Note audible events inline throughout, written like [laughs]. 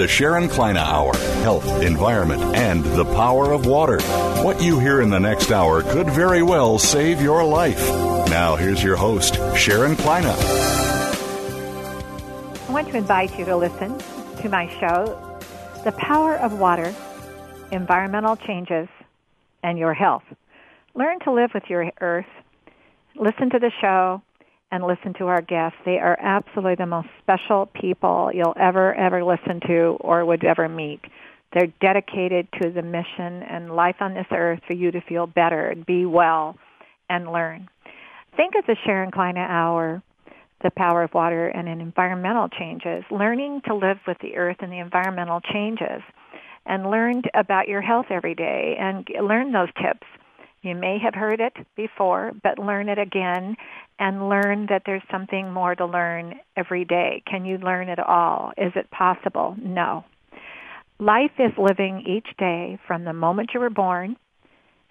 The Sharon Kleyne Hour Health, Environment, and the Power of Water. What you hear in the next hour could very well save your life. Now, here's your host, Sharon Kleyne. I want to invite you to listen to my show, The Power of Water, Environmental Changes, and Your Health. Learn to live with your earth. Listen to the show and listen to our guests. They are absolutely the most special people you'll ever, ever listen to or would ever meet. They're dedicated to the mission and life on this earth for you to feel better, be well, and learn. Think of the Sharon Kleyne Hour, the power of water, and environmental changes, learning to live with the earth and the environmental changes, and learn about your health every day and learn those tips. You may have heard it before, but learn it again and learn that there's something more to learn every day. Can you learn it all? Is it possible? No. Life is living each day from the moment you were born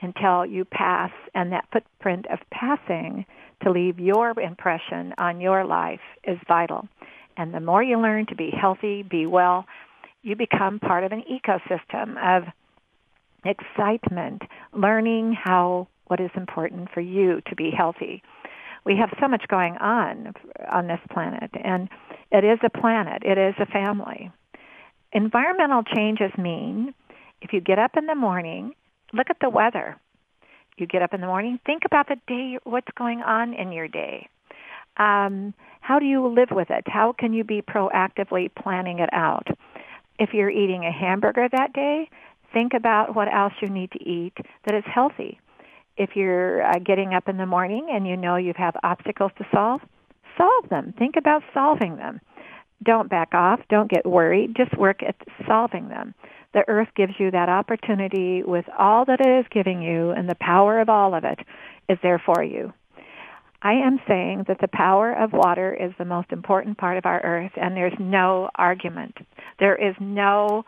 until you pass, and that footprint of passing to leave your impression on your life is vital. And the more you learn to be healthy, be well, you become part of an ecosystem of excitement, learning how what is important for you to be healthy. We have so much going on on this planet, and it is a planet, it is a family. Environmental changes mean if you get up in the morning, look at the weather. You get up in the morning, think about the day, what's going on in your day. Um, how do you live with it? How can you be proactively planning it out? If you're eating a hamburger that day, think about what else you need to eat that is healthy. If you're uh, getting up in the morning and you know you have obstacles to solve, solve them. Think about solving them. Don't back off. Don't get worried. Just work at solving them. The earth gives you that opportunity with all that it is giving you, and the power of all of it is there for you. I am saying that the power of water is the most important part of our earth, and there's no argument. There is no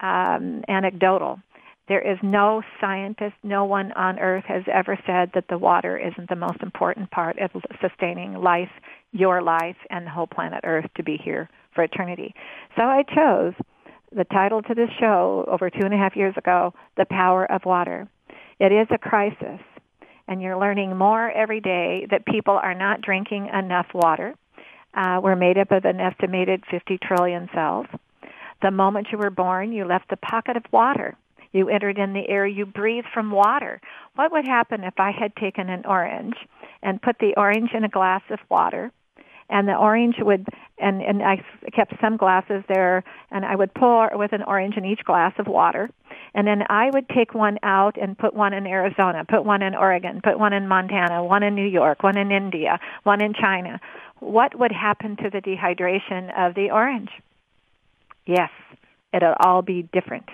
um, anecdotal. There is no scientist, no one on earth has ever said that the water isn't the most important part of sustaining life, your life, and the whole planet Earth to be here for eternity. So I chose the title to this show over two and a half years ago, The Power of Water. It is a crisis, and you're learning more every day that people are not drinking enough water. Uh, we're made up of an estimated 50 trillion cells. The moment you were born, you left a pocket of water. You entered in the air you breathe from water. What would happen if I had taken an orange and put the orange in a glass of water? And the orange would, and, and I kept some glasses there, and I would pour with an orange in each glass of water. And then I would take one out and put one in Arizona, put one in Oregon, put one in Montana, one in New York, one in India, one in China. What would happen to the dehydration of the orange? Yes, it'll all be different.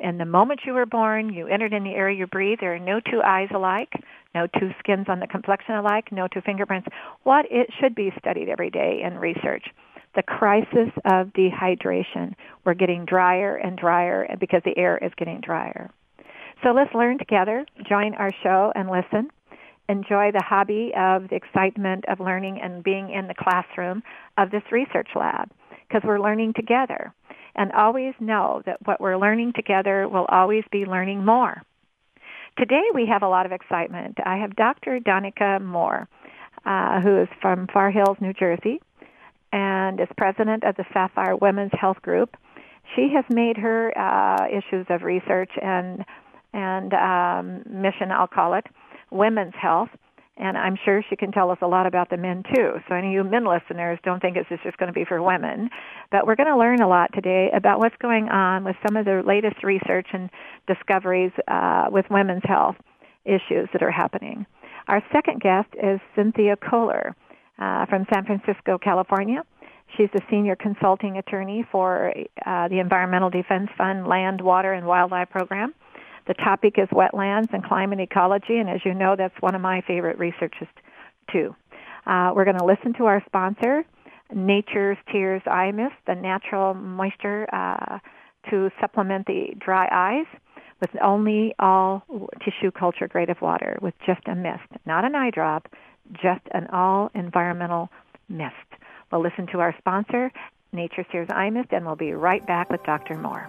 And the moment you were born, you entered in the air you breathe. There are no two eyes alike, no two skins on the complexion alike, no two fingerprints. What it should be studied every day in research. The crisis of dehydration. We're getting drier and drier because the air is getting drier. So let's learn together, join our show and listen. Enjoy the hobby of the excitement of learning and being in the classroom of this research lab because we're learning together and always know that what we're learning together will always be learning more. Today we have a lot of excitement. I have Dr. Donnica Moore, uh, who is from Far Hills, New Jersey, and is president of the Sapphire Women's Health Group. She has made her uh, issues of research and and um, mission, I'll call it, women's health, And I'm sure she can tell us a lot about the men too. So any of you men listeners don't think it's just going to be for women. But we're going to learn a lot today about what's going on with some of the latest research and discoveries uh, with women's health issues that are happening. Our second guest is Cynthia Koehler uh, from San Francisco, California. She's a senior consulting attorney for uh, the Environmental Defense Fund Land, Water, and Wildlife Program. The topic is wetlands and climate ecology, and as you know, that's one of my favorite researches too. Uh, we're going to listen to our sponsor, Nature's Tears Eye Mist, the natural moisture uh, to supplement the dry eyes with only all tissue culture grade of water with just a mist, not an eye drop, just an all environmental mist. We'll listen to our sponsor, Nature's Tears Eye Mist, and we'll be right back with Dr. Moore.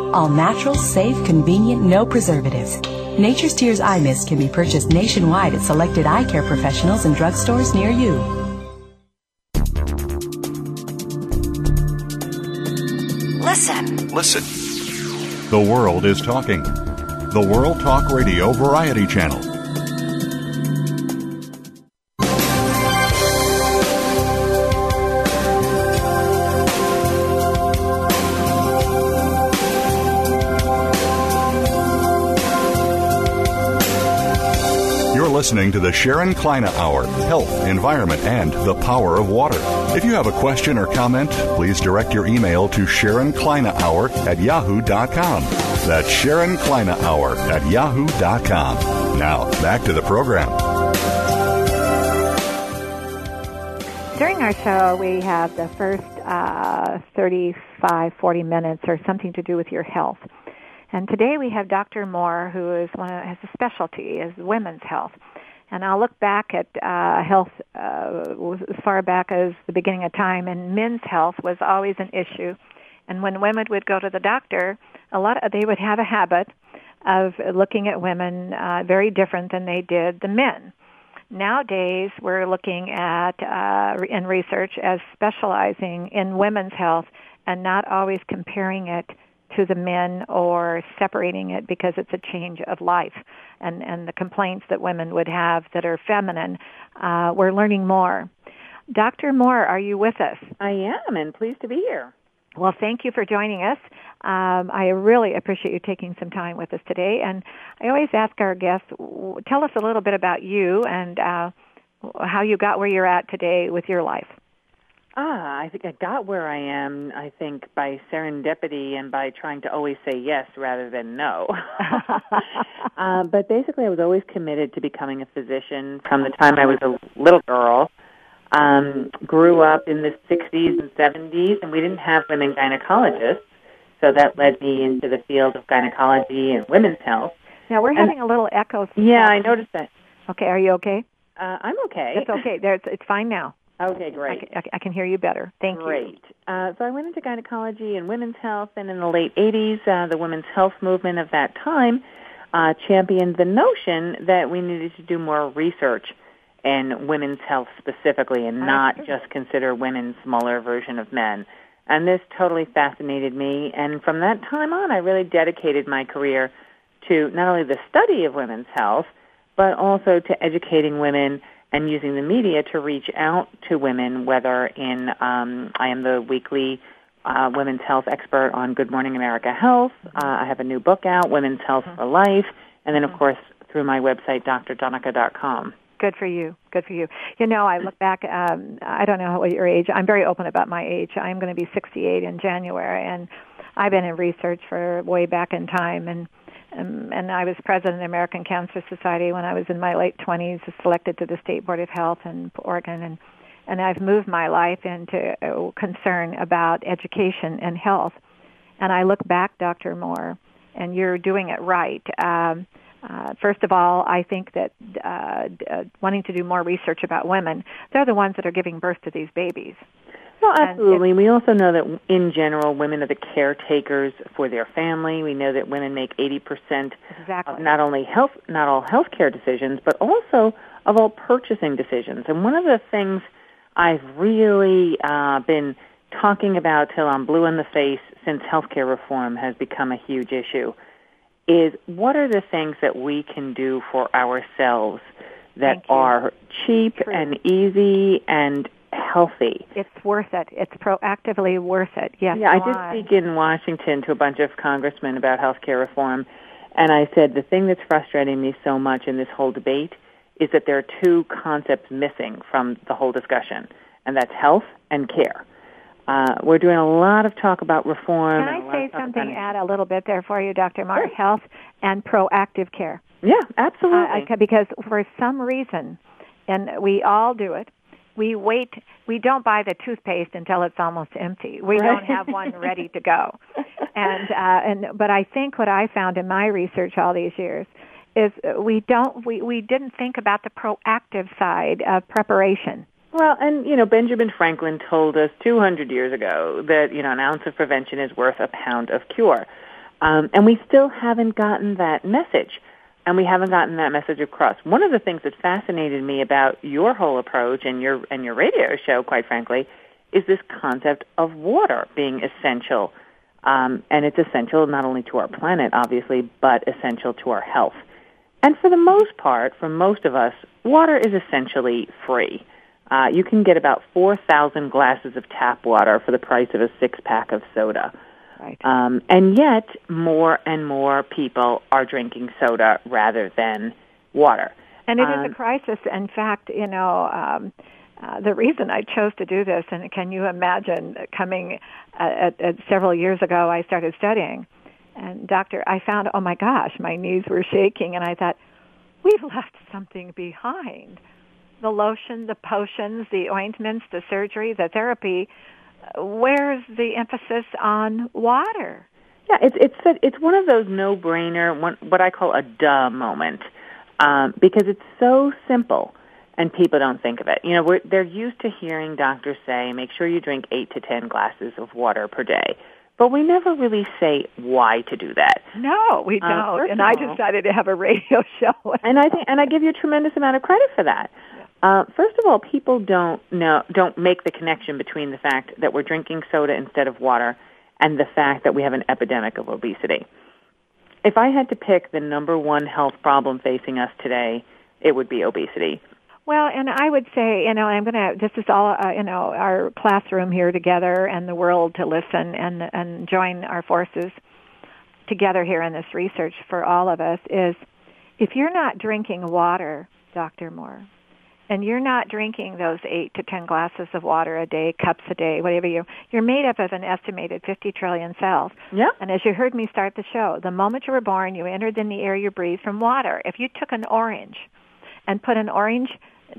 All natural, safe, convenient, no preservatives. Nature's Tears Eye Mist can be purchased nationwide at selected eye care professionals and drugstores near you. Listen. Listen. The world is talking. The World Talk Radio Variety Channel. Listening to the Sharon Kleyne Hour Health, Environment, and the Power of Water. If you have a question or comment, please direct your email to Sharon Kleyne Hour at yahoo.com. That's Sharon Kleyne Hour at yahoo.com. Now, back to the program. During our show, we have the first uh, 35, 40 minutes or something to do with your health. And today we have Dr. Moore, who is one of, has a specialty is women's health. And I'll look back at uh, health uh, as far back as the beginning of time, and men's health was always an issue. And when women would go to the doctor, a lot of, they would have a habit of looking at women uh, very different than they did the men. Nowadays, we're looking at uh, in research as specializing in women's health and not always comparing it to the men or separating it because it's a change of life and, and the complaints that women would have that are feminine. Uh, we're learning more. Dr. Moore, are you with us? I am, and pleased to be here. Well, thank you for joining us. Um, I really appreciate you taking some time with us today. And I always ask our guests, tell us a little bit about you and uh, how you got where you're at today with your life. Ah, I think I got where I am, I think, by serendipity and by trying to always say yes rather than no. [laughs] uh, but basically, I was always committed to becoming a physician from the time I was a little girl. Um, grew up in the 60s and 70s, and we didn't have women gynecologists, so that led me into the field of gynecology and women's health. Now, we're And- having a little echo. Yeah, I noticed that. Okay, are you okay? Uh, I'm okay. It's okay. There, it's, it's fine now. Okay, great. I can- I can hear you better. Thank you. Great. Uh, so I went into gynecology and women's health, and in the late 80s, uh, the women's health movement of that time uh, championed the notion that we needed to do more research in women's health specifically and not just consider women smaller version of men. And this totally fascinated me, and from that time on, I really dedicated my career to not only the study of women's health, but also to educating women and using the media to reach out to women, whether in, um, I am the weekly uh, women's health expert on Good Morning America Health. Uh, I have a new book out, Women's Health for Life, and then, of course, through my website, drdonnica.com. Good for you. Good for you. You know, I look back. Um, I don't know what your age. I'm very open about my age. I'm going to be 68 in January, and I've been in research for way back in time. And um, and I was president of the American Cancer Society when I was in my late 20s, selected to the State Board of Health in Oregon, and and I've moved my life into a concern about education and health. And I look back, Dr. Moore, and you're doing it right. Um, uh, first of all, I think that uh, uh, wanting to do more research about women, they're the ones that are giving birth to these babies. Well, absolutely. We also know that in general, women are the caretakers for their family. We know that women make 80% exactly. of not only health, not all healthcare decisions, but also of all purchasing decisions. And one of the things I've really uh, been talking about till I'm blue in the face since healthcare reform has become a huge issue is what are the things that we can do for ourselves that are cheap True. and easy and healthy. It's worth it. It's proactively worth it. Yes. Yeah, I did on. speak in Washington to a bunch of congressmen about health care reform, and I said the thing that's frustrating me so much in this whole debate is that there are two concepts missing from the whole discussion, and that's health and care. Uh, we're doing a lot of talk about reform. Can I say something, add a little bit there for you, Dr. Mark? Health and proactive care. Yeah, Uh, absolutely. I- because for some reason, and we all do it, we wait. We don't buy the toothpaste until it's almost empty. We don't have one ready to go. And uh, and but I think what I found in my research all these years is we don't we we didn't think about the proactive side of preparation. Well, and you know, Benjamin Franklin told us 200 years ago that you know an ounce of prevention is worth a pound of cure, um, and we still haven't gotten that message, and we haven't gotten that message across. One of the things that fascinated me about your whole approach and your and your radio show, quite frankly, is this concept of water being essential, um, and it's essential not only to our planet, obviously, but essential to our health. And for the most part, for most of us, water is essentially free. Uh, you can get about 4,000 glasses of tap water for the price of a six pack of soda. Right. Um, and yet, more and more people are drinking soda rather than water. And it is Um, a crisis. In fact, you know, um, uh, the reason I chose to do this, and can you imagine coming uh, at, at several years ago, I started studying, and doctor, I found, oh my gosh, my knees were shaking, and I thought, we've left something behind. The lotion, the potions, the ointments, the surgery, the therapy. Where's the emphasis on water? Yeah, it's it's it's one of those no-brainer, one, what I call a duh moment, um, because it's so simple, and people don't think of it. You know, we're, they're used to hearing doctors say, "Make sure you drink eight to ten glasses of water per day," but we never really say why to do that. No, we Uh, don't. and I decided to have a [laughs] radio show. and I think, and I give you a tremendous amount of credit for that. Uh, first of all, people don't know, don't make the connection between the fact that we're drinking soda instead of water and the fact that we have an epidemic of obesity. If I had to pick the number one health problem facing us today, it would be obesity. Well, and I would say, you know, I'm going to. This is all, uh, you know, our classroom here together, and the world to listen and and join our forces together here in this research for all of us. Is if you're not drinking water, Doctor Moore, and you're not drinking those eight to ten glasses of water a day, cups a day, whatever you, you're made up of an estimated 50 trillion cells. Yeah. And as you heard me start the show, the moment you were born, you entered in the air you breathe from water. If you took an orange and put an orange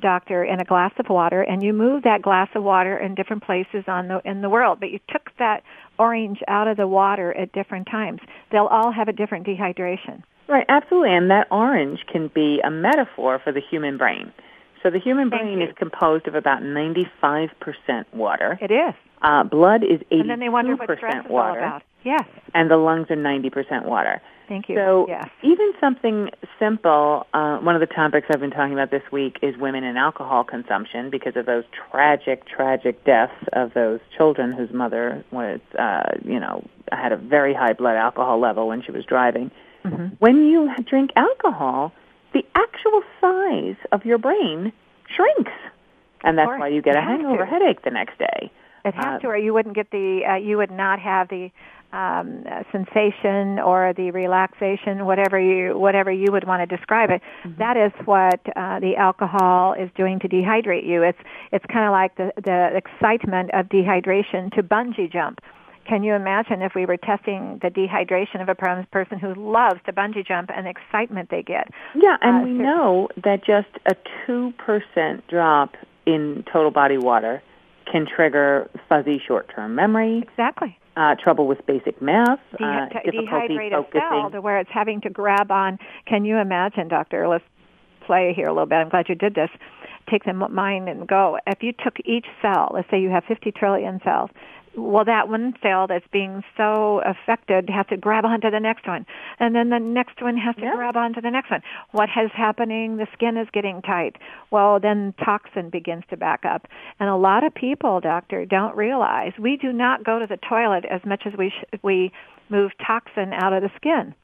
doctor in a glass of water and you moved that glass of water in different places on the in the world, but you took that orange out of the water at different times, they'll all have a different dehydration. Right, absolutely. And that orange can be a metaphor for the human brain. So the human Thank brain you. is composed of about 95% water. It is. Uh, blood is 82% And then they wonder what stress is all water. about. Yes. And the lungs are 90% water. Thank you. So yes. even something simple, uh, one of the topics I've been talking about this week is women and alcohol consumption because of those tragic, tragic deaths of those children whose mother was, uh, you know, had a very high blood alcohol level when she was driving. Mhm. When you drink alcohol, the actual size of your brain shrinks. And that's why you get a hangover headache the next day. It has Uh, to, or you wouldn't get the, uh, you would not have the um, uh, sensation or the relaxation, whatever you, whatever you would want to describe it. That is what uh, the alcohol is doing to dehydrate you. It's, it's kind of like the, the excitement of dehydration to bungee jump. Can you imagine if we were testing the dehydration of a person who loves to bungee jump and the excitement they get? Yeah, and Uh, we so- know that just a 2% drop in total body water can trigger fuzzy short-term memory, Exactly. uh, trouble with basic math, De- uh, difficulty dehydrate a cell to where it's having to grab on. Can you imagine, Doctor? Let's play here a little bit. I'm glad you did this. Take the mind and go. If you took each cell, let's say you have 50 trillion cells, well, that one cell that's being so affected has to grab onto the next one, and then the next one has to Yeah. grab onto the next one. What is happening? The skin is getting tight. Well, then toxin begins to back up, and a lot of people, doctor, don't realize we do not go to the toilet as much as we sh- we move toxin out of the skin.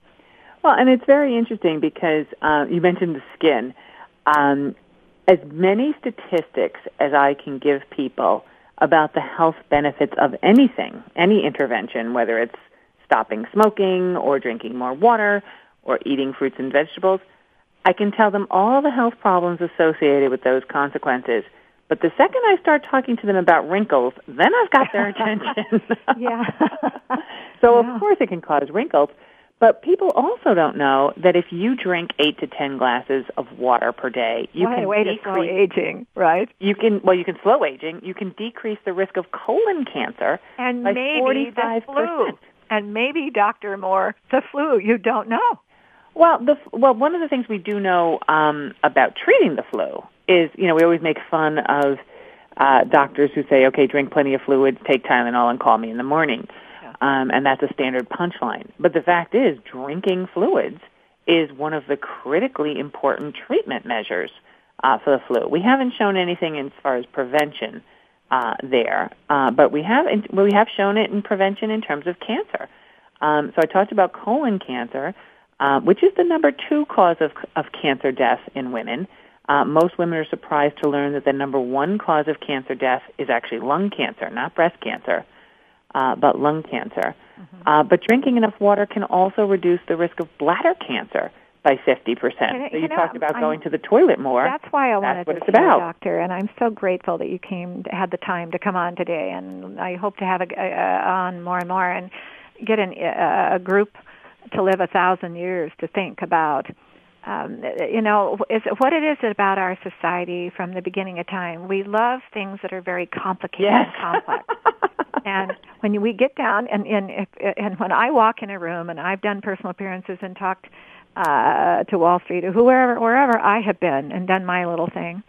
Well, and it's very interesting because uh, you mentioned the skin. Um, as many statistics as I can give people about the health benefits of anything, any intervention, whether it's stopping smoking or drinking more water or eating fruits and vegetables, I can tell them all the health problems associated with those consequences. But the second I start talking to them about wrinkles, then I've got their [laughs] attention. Yeah. [laughs] so Yeah. of course it can cause wrinkles. But people also don't know that if you drink eight to ten glasses of water per day, you a can way to slow aging, right? You can well, you can slow aging. You can decrease the risk of colon cancer And by maybe forty-five the flu. And maybe, Doctor Moore, the flu. You don't know. Well, the well, one of the things we do know um, about treating the flu is, you know, we always make fun of uh, doctors who say, "Okay, drink plenty of fluids, take Tylenol, and call me in the morning," um, and that's a standard punchline. But the fact is, drinking fluids is one of the critically important treatment measures uh, for the flu. We haven't shown anything as far as prevention uh, there, uh, but we have we have shown it in prevention in terms of cancer. Um, so I talked about colon cancer, uh, which is the number two cause of of cancer death in women. Uh, most women are surprised to learn that the number one cause of cancer death is actually lung cancer, not breast cancer, uh, but lung cancer. Uh, but drinking enough water can also reduce the risk of bladder cancer by 50%. And, so you you know, talked about I'm- going to the toilet more. That's why I That's wanted to see about. Doctor, and I'm so grateful that you came, had the time to come on today, and I hope to have a, uh, on more and more and get an, uh, a group to live a thousand years to think about. Um, you know, is what it is about our society from the beginning of time. We love things that are very complicated Yes. and complex. [laughs] and when we get down and and if, and when I walk in a room and I've done personal appearances and talked uh, to Wall Street or whoever wherever I have been and done my little thing.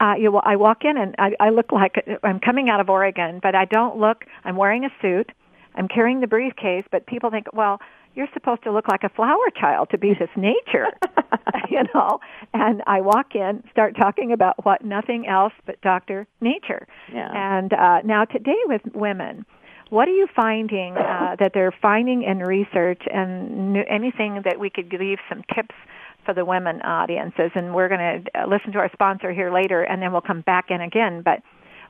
Uh, you, I walk in and I, I look like I'm coming out of Oregon, but I don't look. I'm wearing a suit. I'm carrying the briefcase, but people think, well, you're supposed to look like a flower child to be this nature, [laughs] you know. And I walk in, start talking about what nothing else but Doctor Nature. Yeah. And uh, now today with women, what are you finding uh, that they're finding in research and anything that we could leave some tips for the women audiences? And we're going to uh, listen to our sponsor here later, and then we'll come back in again. But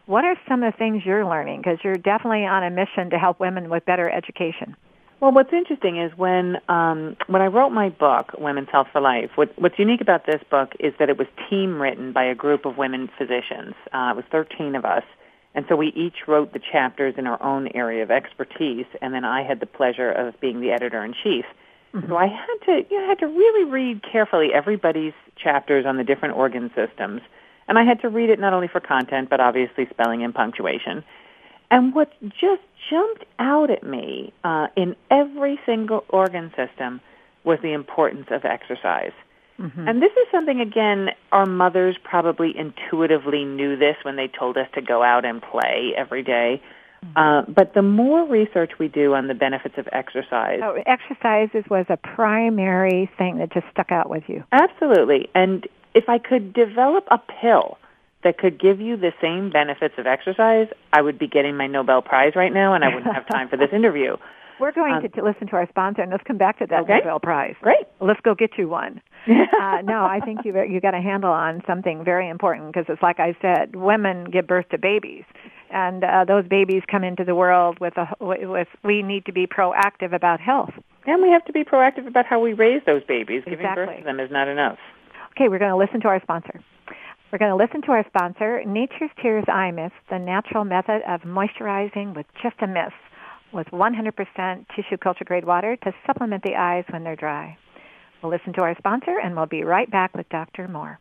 what are some of the things you're learning? Because you're definitely on a mission to help women with better education. Well, what's interesting is when um, when I wrote my book, Women's Health for Life. What, what's unique about this book is that it was team written by a group of women physicians. Uh, it was 13 of us, and so we each wrote the chapters in our own area of expertise. And then I had the pleasure of being the editor in chief. So I had to you know, I had to really read carefully everybody's chapters on the different organ systems, and I had to read it not only for content but obviously spelling and punctuation. And what just jumped out at me uh, in every single organ system was the importance of exercise. And this is something, again, our mothers probably intuitively knew this when they told us to go out and play every day. Uh, but the more research we do on the benefits of exercise, So exercises was a primary thing that just stuck out with you. Absolutely. And if I could develop a pill that could give you the same benefits of exercise, I would be getting my Nobel Prize right now and I wouldn't have time for this [laughs] interview. We're going Um, to, to listen to our sponsor, and let's come back to that Okay. Nobel Prize. Great. Let's go get you one. [laughs] uh, no, I think you you got a handle on something very important because it's like I said, women give birth to babies, and uh, those babies come into the world with a with. We need to be proactive about health. And we have to be proactive about how we raise those babies. Giving birth to them is not enough. Okay, we're going to listen to our sponsor. We're going to listen to our sponsor, Nature's Tears Eye Mist, the natural method of moisturizing with just a mist with 100% tissue culture grade water to supplement the eyes when they're dry. We'll listen to our sponsor and we'll be right back with Dr. Moore.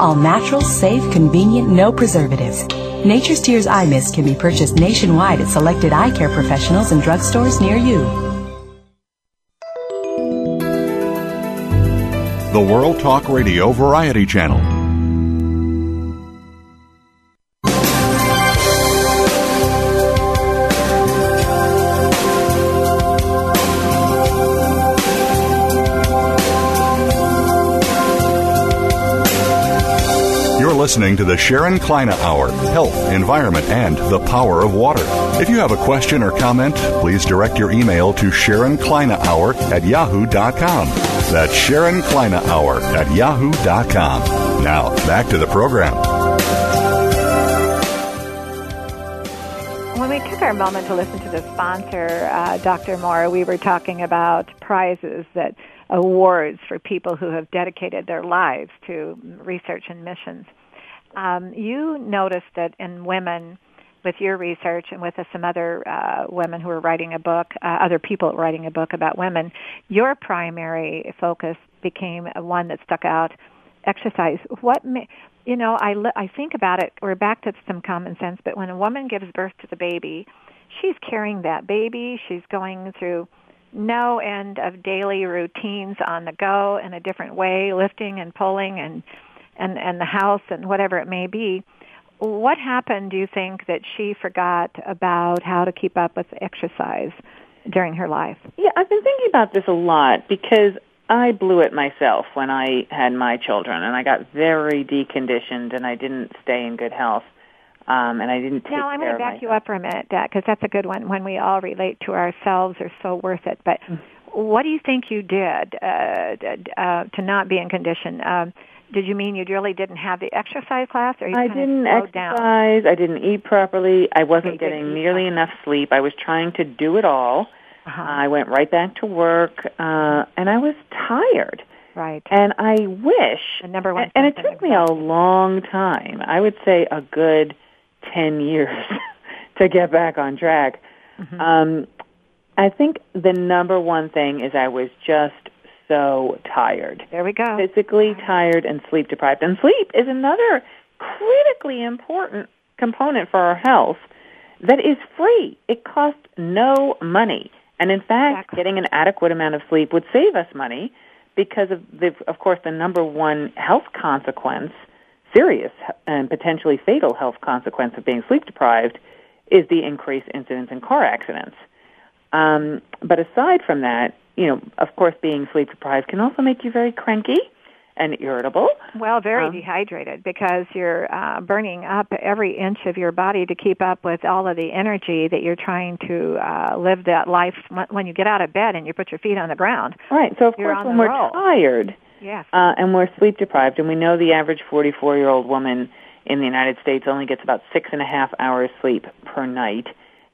All natural, safe, convenient, no preservatives. Nature's Tears Eye Mist can be purchased nationwide at selected eye care professionals and drugstores near you. The World Talk Radio Variety Channel. Listening to the Sharon Kleyne Hour Health, Environment, and the Power of Water. If you have a question or comment, please direct your email to Sharon Kleyne Hour at yahoo.com. That's Sharon Kleyne Hour at yahoo.com. Now, back to the program. When we took our moment to listen to the sponsor, uh, Dr. Moore, we were talking about prizes that awards for people who have dedicated their lives to research and missions. Um, you noticed that in women, with your research and with some other uh, women who are writing a book, uh, other people writing a book about women, your primary focus became one that stuck out: exercise. What ma- you know, I I think about it. We're back to some common sense, but when a woman gives birth to the baby, she's carrying that baby. She's going through no end of daily routines on the go in a different way, lifting and pulling and and and the house and whatever it may be what happened do you think that she forgot about how to keep up with exercise during her life yeah i've been thinking about this a lot because i blew it myself when i had my children and i got very deconditioned and i didn't stay in good health um, and I didn't take Now I'm going to back you up for a minute, because that's a good one. When we all relate to ourselves, are so worth it. But mm. what do you think you did uh, uh, to not be in condition? Um, did you mean you really didn't have the exercise class, or you I didn't exercise. Down? I didn't eat properly. I wasn't okay, getting nearly enough sleep. I was trying to do it all. Uh-huh. I went right back to work, uh, and I was tired. Right. And I wish. The number one. And, and it took me a long time. I would say a good ten years [laughs] to get back on track. Mm-hmm. Um, I think the number one thing is I was just so tired. There we go. Physically tired and sleep deprived. And sleep is another critically important component for our health that is free. It costs no money. And in fact, exactly. getting an adequate amount of sleep would save us money because of the, of course, the number one health consequence, serious and potentially fatal health consequence of being sleep deprived is the increased incidence in car accidents. Um, but aside from that, you know, of course, being sleep deprived can also make you very cranky and irritable. Well, very um, dehydrated because you're uh, burning up every inch of your body to keep up with all of the energy that you're trying to uh, live that life when you get out of bed and you put your feet on the ground. Right. So, of course, when we're roll. tired yes. Uh, and we're sleep deprived, and we know the average 44 year old woman in the United States only gets about six and a half hours sleep per night.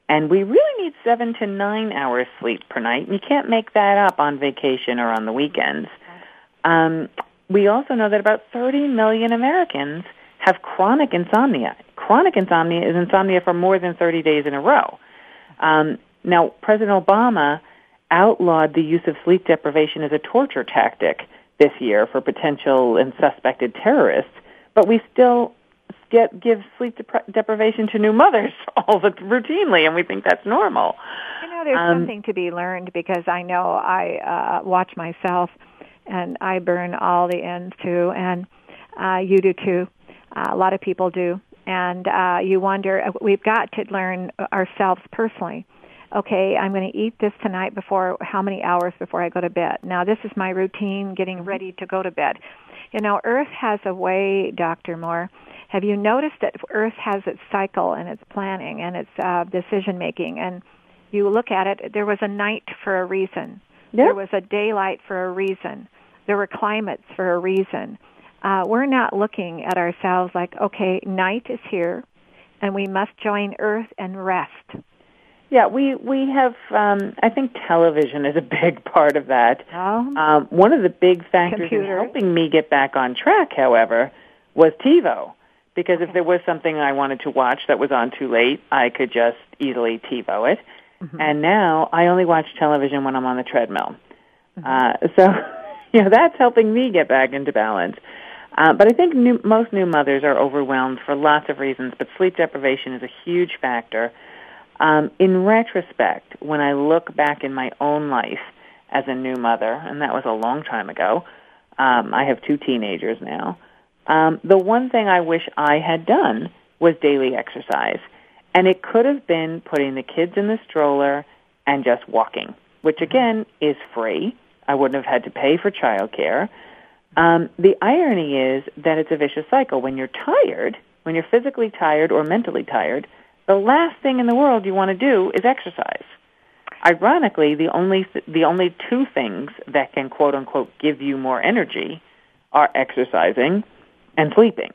And we really need seven to nine hours sleep per night. You can't make that up on vacation or on the weekends. Um, we also know that about 30 million Americans have chronic insomnia. Chronic insomnia is insomnia for more than 30 days in a row. Um, now, President Obama outlawed the use of sleep deprivation as a torture tactic this year for potential and suspected terrorists, but we still get give sleep depri- deprivation to new mothers [laughs] all the routinely, and we think that's normal. You know, there's um, something to be learned because I know I uh, watch myself, and I burn all the ends too, and uh, you do too. Uh, a lot of people do, and uh, you wonder. Uh, we've got to learn ourselves personally okay, I'm going to eat this tonight before how many hours before I go to bed. Now, this is my routine getting ready to go to bed. You know, Earth has a way, Dr. Moore, have you noticed that Earth has its cycle and its planning and its uh, decision making? And you look at it, there was a night for a reason. Yep. There was a daylight for a reason. There were climates for a reason. uh, we're not looking at ourselves like, okay, night is here, and we must join Earth and rest. Yeah, we we have. Um, I think television is a big part of that. Oh. Um, one of the big factors in helping me get back on track, however, was TiVo. Because if there was something I wanted to watch that was on too late, I could just easily TiVo it. Mm-hmm. And now I only watch television when I'm on the treadmill. Mm-hmm. Uh, so, [laughs] you know, that's helping me get back into balance. Uh, but I think new, most new mothers are overwhelmed for lots of reasons, but sleep deprivation is a huge factor. Um, in retrospect, when I look back in my own life as a new mother, and that was a long time ago, um, I have two teenagers now. Um, the one thing I wish I had done was daily exercise, and it could have been putting the kids in the stroller and just walking, which again is free. I wouldn't have had to pay for childcare. Um, the irony is that it's a vicious cycle. When you're tired, when you're physically tired or mentally tired, the last thing in the world you want to do is exercise. Ironically, the only the only two things that can quote unquote give you more energy are exercising and sleeping.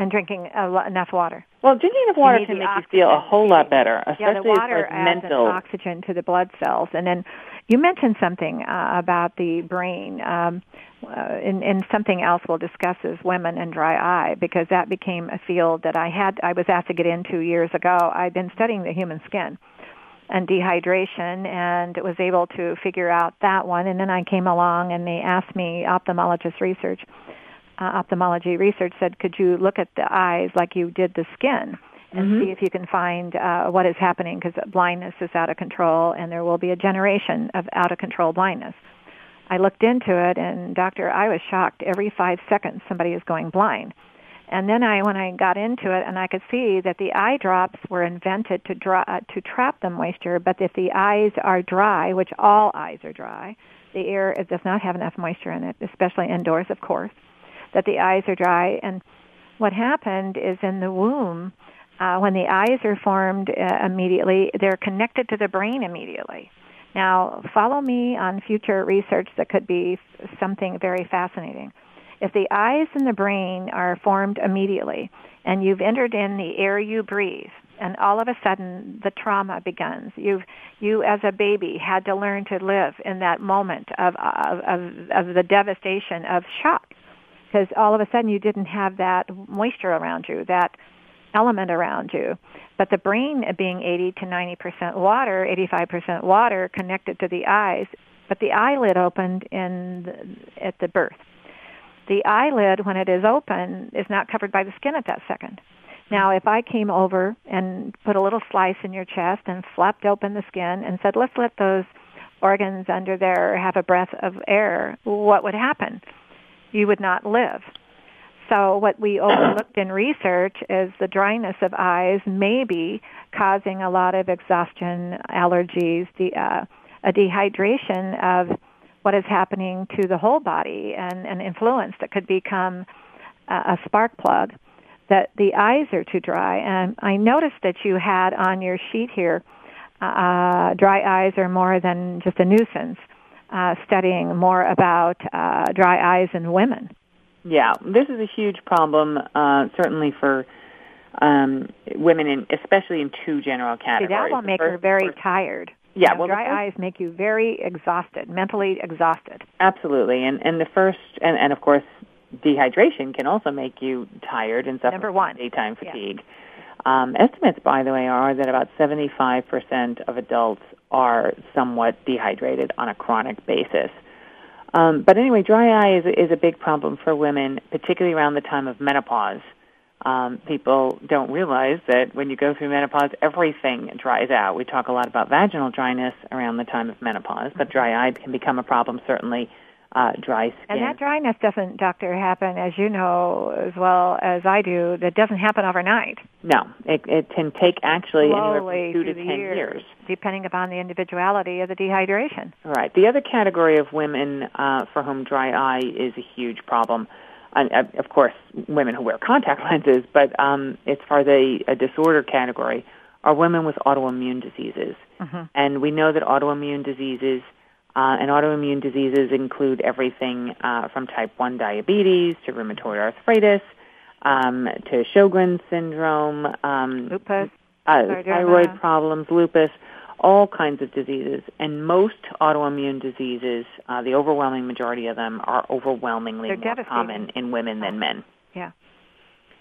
And drinking a lo- enough water. Well, drinking enough water can make you feel a whole lot better, Yeah, especially the water as far as adds mental. an oxygen to the blood cells. And then you mentioned something uh, about the brain. Um, uh, and, and something else we'll discuss is women and dry eye because that became a field that I had I was asked to get into years ago. I'd been studying the human skin and dehydration and was able to figure out that one and then I came along and they asked me ophthalmologist research uh, ophthalmology research said could you look at the eyes like you did the skin and see if you can find uh, what is happening because blindness is out of control and there will be a generation of out of control blindness. I looked into it and doctor I was shocked every 5 seconds somebody is going blind. And then I, when I got into it, and I could see that the eye drops were invented to dry, uh, to trap the moisture. But if the eyes are dry, which all eyes are dry, the air it does not have enough moisture in it, especially indoors, of course. That the eyes are dry, and what happened is in the womb, uh, when the eyes are formed uh, immediately, they're connected to the brain immediately. Now, follow me on future research that could be something very fascinating. If the eyes and the brain are formed immediately and you've entered in the air you breathe and all of a sudden the trauma begins. You've you as a baby had to learn to live in that moment of of of, of the devastation of shock because all of a sudden you didn't have that moisture around you that element around you but the brain being 80 to 90% water 85% water connected to the eyes but the eyelid opened in at the birth the eyelid, when it is open, is not covered by the skin at that second. Now, if I came over and put a little slice in your chest and flapped open the skin and said, let's let those organs under there have a breath of air, what would happen? You would not live. So what we [coughs] overlooked in research is the dryness of eyes may be causing a lot of exhaustion, allergies, the, uh, a dehydration of what is happening to the whole body and an influence that could become uh, a spark plug that the eyes are too dry and i noticed that you had on your sheet here uh, dry eyes are more than just a nuisance uh, studying more about uh, dry eyes in women Yeah, this is a huge problem, uh, certainly for um, women, in, especially in two general See, categories. that will make her very first- tired Yeah, You know, well, dry first- eyes make you very exhausted mentally exhausted Absolutely, and and the first, and, and of course, dehydration can also make you tired and suffer Number one. daytime Yeah. Um, estimates, by the way, are that about 75% of adults are somewhat dehydrated on a chronic basis. Um, but anyway, dry eye is, is a big problem for women, particularly around the time of menopause. Um, people don't realize that when you go through menopause, everything dries out. We talk a lot about vaginal dryness around the time of menopause, but dry eye can become a problem, certainly uh, dry skin. And that dryness doesn't, doctor, happen as you know as well as I do. That doesn't happen overnight. no, it, it can take actually anywhere Slowly from two to ten years, years. depending upon the individuality of the dehydration. Right. The other category of women uh, for whom dry eye is a huge problem, and, uh, of course, women who wear contact [laughs] lenses, but um, as far as a, a disorder category, are women with autoimmune diseases. Mm-hmm. And we know that autoimmune diseases Uh, and autoimmune diseases include everything uh, from type 1 diabetes to rheumatoid arthritis um, to Sjogren's syndrome, um, lupus, uh, thyroid problems, lupus, all kinds of diseases. And most autoimmune diseases, uh, the overwhelming majority of them, are overwhelmingly They're more common in women than men. Yeah.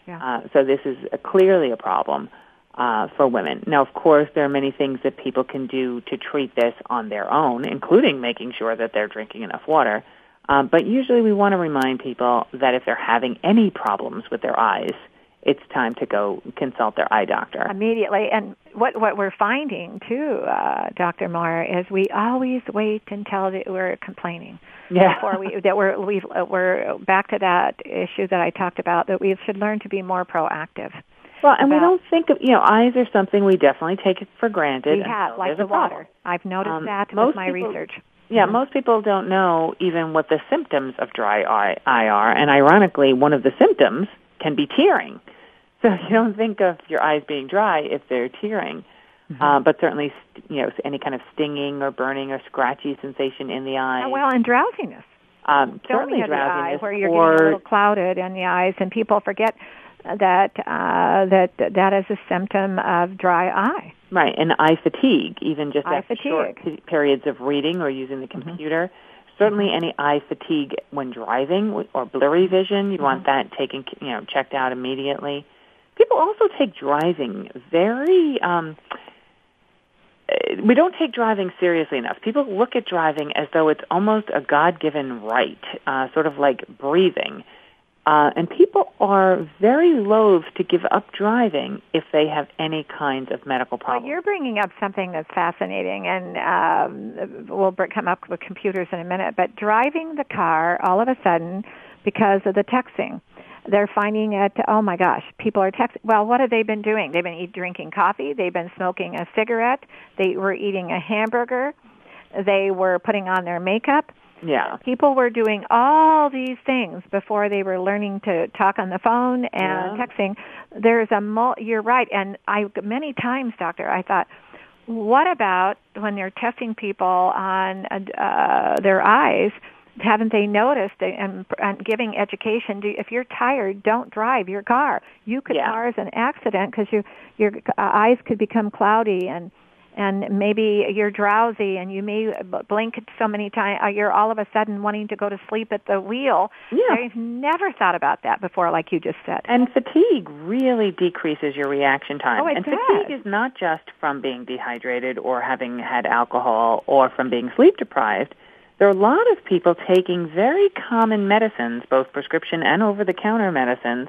Yeah. Uh, so this is clearly a problem uh, for women. Now, of course, there are many things that people can do to treat this on their own, including making sure that they're drinking enough water. Um, but usually we want to remind people that if they're having any problems with their eyes, it's time to go consult their eye doctor immediately. And what what we're finding too, uh, Dr. Moore, is we always wait until we're complaining. Yeah. Before we that we're we uh, we're back to that issue that I talked about that we should learn to be more proactive. Well, and we don't think of you know eyes are something we definitely take it for granted. Have like the water. I've noticed um, that with my people, research. Yeah, mm-hmm. most people don't know even what the symptoms of dry eye, eye are, and ironically, one of the symptoms can be tearing. [laughs] So you don't think of your eyes being dry if they're tearing, mm-hmm. uh, but certainly, you know, any kind of stinging or burning or scratchy sensation in the eye. Oh, well, and drowsiness. Um, certainly drowsiness, eye, where you're or, getting a little clouded in the eyes, and people forget that uh, that that is a symptom of dry eye. Right, and eye fatigue, even just eye after fatigue. short periods of reading or using the Mm-hmm. computer. Mm-hmm. Certainly, any eye fatigue when driving or blurry vision, you mm-hmm. want that taken, you know, checked out immediately. People also take driving very. Um, we don't take driving seriously enough. People look at driving as though it's almost a God-given right, uh, sort of like breathing. Uh, and people are very loath to give up driving if they have any kinds of medical problems. Well, you're bringing up something that's fascinating, and um, we'll come up with computers in a minute. But driving the car, all of a sudden, because of the texting, they're finding it. Oh my gosh, people are texting. Well, what have they been doing? They've been eat, drinking coffee. They've been smoking a cigarette. They were eating a hamburger. They were putting on their makeup yeah. People were doing all these things before they were learning to talk on the phone and yeah. texting. There's a mul- you're right and I many times doctor I thought what about when they're testing people on uh, their eyes haven't they noticed and, and giving education do, if you're tired don't drive your car you could yeah. cause an accident because you, your uh, eyes could become cloudy and and maybe you're drowsy and you may blink so many times uh, you're all of a sudden wanting to go to sleep at the wheel yeah. i've never thought about that before like you just said and fatigue really decreases your reaction time oh, it and does. fatigue is not just from being dehydrated or having had alcohol or from being sleep deprived there are a lot of people taking very common medicines both prescription and over the counter medicines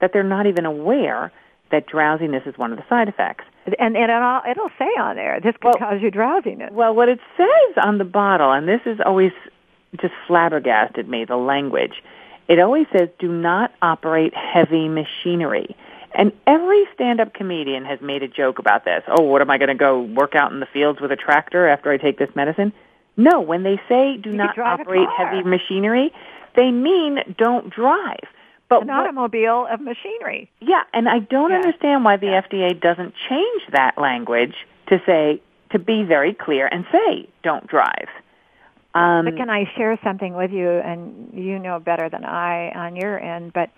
that they're not even aware that drowsiness is one of the side effects. And, and it'll, it'll say on there, this could well, cause you drowsiness. Well, what it says on the bottle, and this is always just flabbergasted me, the language. It always says, do not operate heavy machinery. And every stand-up comedian has made a joke about this. Oh, what am I going to go work out in the fields with a tractor after I take this medicine? No, when they say do you not operate heavy machinery, they mean don't drive. But an automobile of machinery. Yeah, and I don't yeah. understand why the yeah. FDA doesn't change that language to say to be very clear and say don't drive. Um, but can I share something with you? And you know better than I on your end, but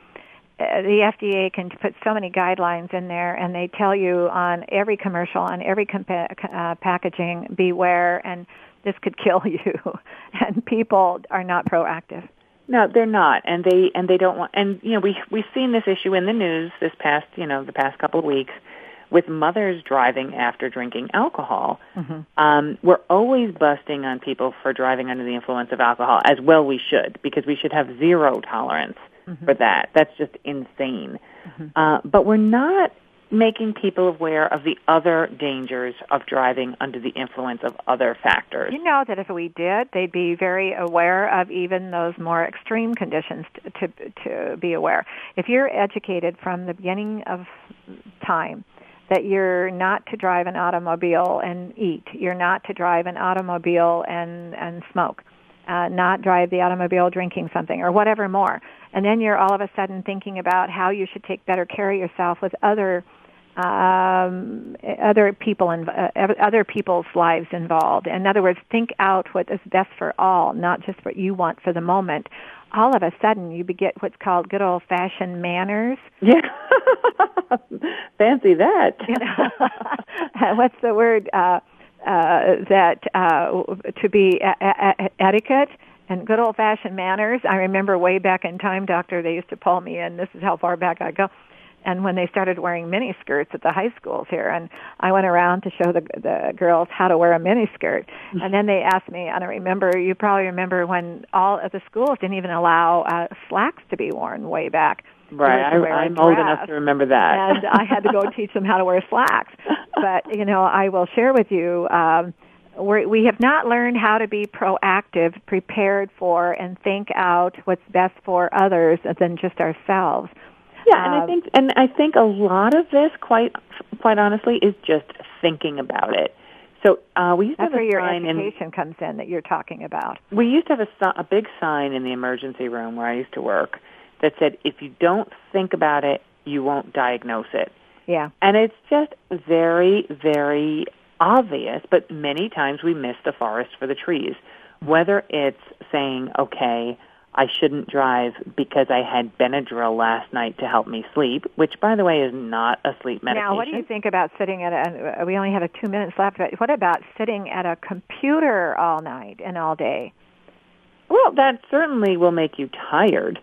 uh, the FDA can put so many guidelines in there, and they tell you on every commercial, on every compa- uh, packaging, beware, and this could [laughs] kill you. and people are not proactive. No, they're not, and they and they don't want. And you know, we we've seen this issue in the news this past you know the past couple of weeks with mothers driving after drinking alcohol. Mm-hmm. Um, we're always busting on people for driving under the influence of alcohol, as well we should, because we should have zero tolerance mm-hmm. for that. That's just insane. Mm-hmm. Uh, but we're not making people aware of the other dangers of driving under the influence of other factors. You know that if we did, they'd be very aware of even those more extreme conditions to to, to be aware. If you're educated from the beginning of time that you're not to drive an automobile and eat, you're not to drive an automobile and and smoke, uh, not drive the automobile drinking something or whatever more, and then you're all of a sudden thinking about how you should take better care of yourself with other um, other people and uh, other people's lives involved. In other words, think out what is best for all, not just what you want for the moment. All of a sudden, you get what's called good old fashioned manners. Yeah, [laughs] fancy that. you know, [laughs] what's the word? Uh, uh, that uh, to be a- a- etiquette and good old fashioned manners. I remember way back in time, doctor, they used to pull me in. This is how far back I go and when they started wearing mini skirts at the high schools here and I went around to show the the girls how to wear a mini skirt mm-hmm. and then they asked me and I remember you probably remember when all of the schools didn't even allow uh, slacks to be worn way back Right, I, am old enough to remember that. and I had to go [laughs] teach them how to wear slacks. [laughs] But you know, I will share with you. Um, we're, we have not learned how to be proactive, prepared for, and think out what's best for others than just ourselves. Yeah, and I um, think and I think a lot of this, quite quite honestly, is just thinking about it. So uh, we used to have where a your sign education in, comes in that you're talking about. We used to have a, a big sign in the emergency room where I used to work that said, "If you don't think about it, you won't diagnose it." Yeah, and it's just very, very obvious. But many times we miss the forest for the trees. Whether it's saying, "Okay." I shouldn't drive because I had Benadryl last night to help me sleep, which, by the way, is not a sleep medication. Now, what do you think about sitting at a? We only have a two minutes left. But what about sitting at a computer all night and all day? Well, that certainly will make you tired.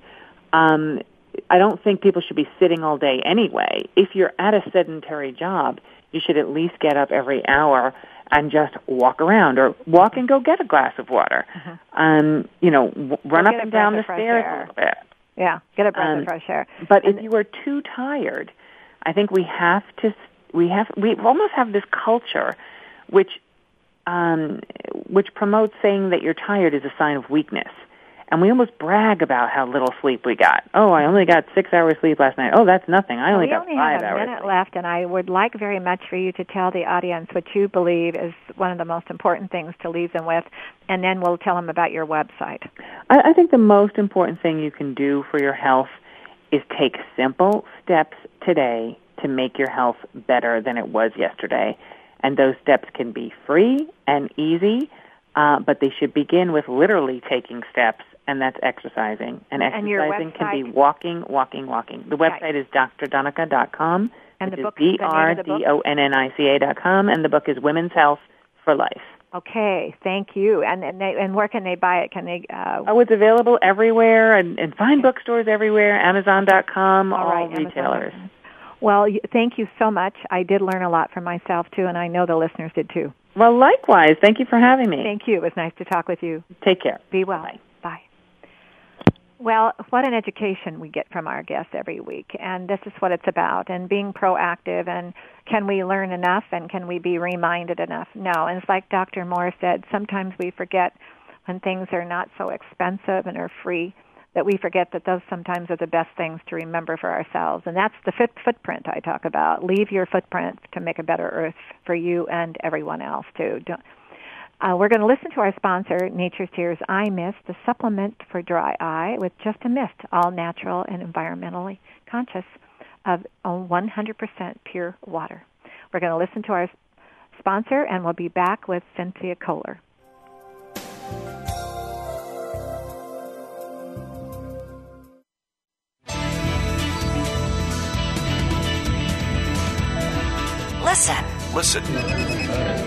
Um, I don't think people should be sitting all day anyway. If you're at a sedentary job, you should at least get up every hour and just walk around or walk and go get a glass of water. Mm-hmm. Um, you know, w- run up and down the stairs air. a little bit. Yeah, get a breath um, of fresh air. But and if you are too tired, I think we have to we have we almost have this culture which um which promotes saying that you're tired is a sign of weakness and we almost brag about how little sleep we got. Oh, I only got six hours sleep last night. Oh, that's nothing. I only we got only five have a minute left, and I would like very much for you to tell the audience what you believe is one of the most important things to leave them with, and then we'll tell them about your website. I, I think the most important thing you can do for your health is take simple steps today to make your health better than it was yesterday. And those steps can be free and easy, uh, but they should begin with literally taking steps and that's exercising. And exercising and can be walking, walking, walking. The website right. is drdonnica.com. And the book is D-R-D-O-N-N-I-C-A dot com, and the book is Women's Health for Life. Okay, thank you. And and, they, and where can they buy it? Can they? Uh, oh, it's available everywhere, and, and fine bookstores everywhere. Amazon.com, all, all right, retailers. Amazon. Well, thank you so much. I did learn a lot from myself too, and I know the listeners did too. Well, likewise. Thank you for having me. Thank you. It was nice to talk with you. Take care. Be well. Bye. Well, what an education we get from our guests every week. And this is what it's about. And being proactive and can we learn enough and can we be reminded enough? No. And it's like Dr. Moore said, sometimes we forget when things are not so expensive and are free that we forget that those sometimes are the best things to remember for ourselves. And that's the fit footprint I talk about. Leave your footprint to make a better earth for you and everyone else too. Don't, uh, we're going to listen to our sponsor, Nature's Tears Eye Mist, the supplement for dry eye with just a mist, all natural and environmentally conscious of 100% pure water. We're going to listen to our sponsor, and we'll be back with Cynthia Koehler. Listen. Listen.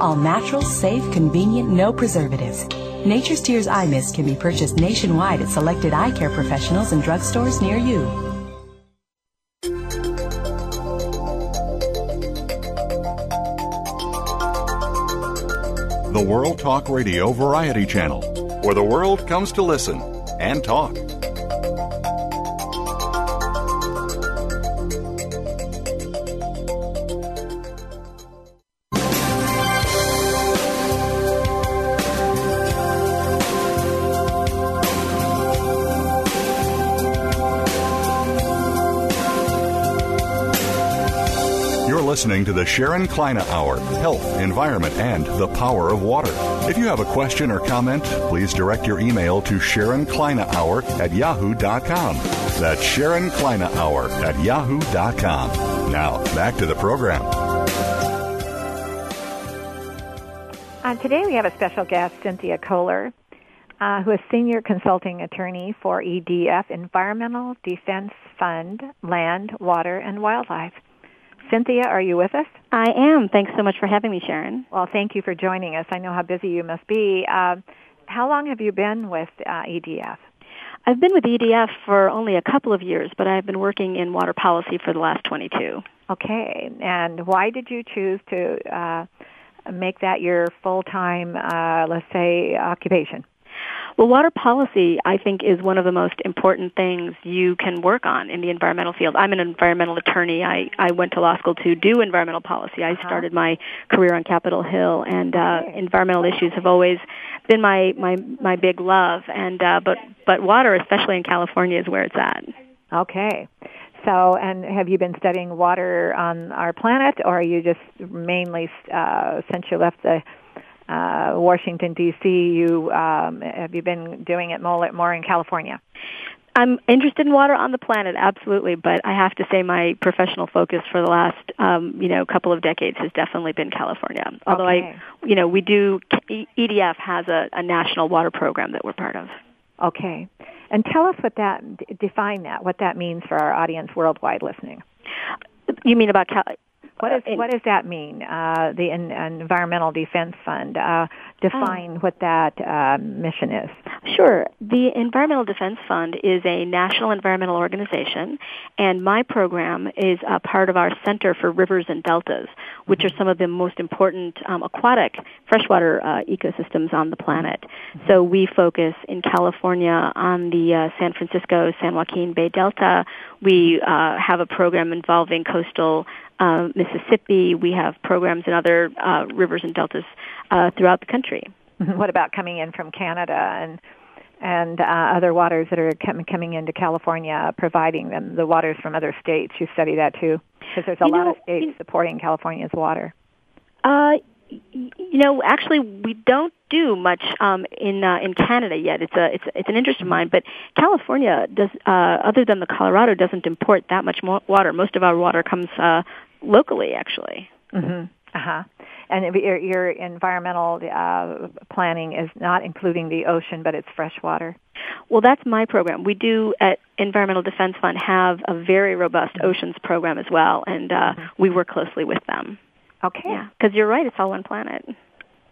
All natural, safe, convenient, no preservatives. Nature's Tears Eye Mist can be purchased nationwide at selected eye care professionals and drugstores near you. The World Talk Radio Variety Channel, where the world comes to listen and talk. Listening to the Sharon Kleyne Hour Health, Environment, and the Power of Water. If you have a question or comment, please direct your email to Sharon Kleyne Hour at yahoo.com. That's Sharon Kleyne Hour at yahoo.com. Now, back to the program. Uh, today we have a special guest, Cynthia Koehler. uh, who is Senior Consulting Attorney for EDF, Environmental Defense Fund, Land, Water, and Wildlife. Cynthia, are you with us? I am. Thanks so much for having me, Sharon. Well, thank you for joining us. I know how busy you must be. Uh, how long have you been with uh, EDF? I've been with EDF for only a couple of years, but I've been working in water policy for the last 22. Okay. And why did you choose to uh, make that your full-time, uh, let's say, occupation? Well, water policy, I think, is one of the most important things you can work on in the environmental field. I'm an environmental attorney. I, I went to law school to do environmental policy. I uh-huh. started my career on Capitol Hill, and uh, environmental issues have always been my my my big love. And uh, but but water, especially in California, is where it's at. Okay. So, and have you been studying water on our planet, or are you just mainly uh, since you left the uh, Washington D.C. You um, have you been doing it more, more in California? I'm interested in water on the planet, absolutely, but I have to say my professional focus for the last, um, you know, couple of decades has definitely been California. Although okay. I, you know, we do, EDF has a, a national water program that we're part of. Okay. And tell us what that, define that, what that means for our audience worldwide listening. You mean about Cal- what, is, what does that mean? Uh, the in, Environmental Defense Fund. Uh, define oh. what that uh, mission is. Sure. The Environmental Defense Fund is a national environmental organization, and my program is a part of our Center for Rivers and Deltas, which are some of the most important um, aquatic freshwater uh, ecosystems on the planet. So we focus in California on the uh, San Francisco San Joaquin Bay Delta. We uh, have a program involving coastal uh, Mississippi. We have programs in other uh, rivers and deltas uh, throughout the country. What about coming in from Canada and and uh, other waters that are com- coming into California, providing them the waters from other states? You study that too, because there's a you lot know, of states you, supporting California's water. Uh, you know, actually, we don't do much um, in uh, in Canada yet. It's a it's it's an interest of mine. But California does, uh, other than the Colorado, doesn't import that much more water. Most of our water comes uh, locally, actually. Mm-hmm. Uh huh. And your, your environmental uh, planning is not including the ocean, but it's freshwater. Well, that's my program. We do at Environmental Defense Fund have a very robust oceans program as well, and uh, mm-hmm. we work closely with them. Okay. Yeah, because you're right. It's all one planet.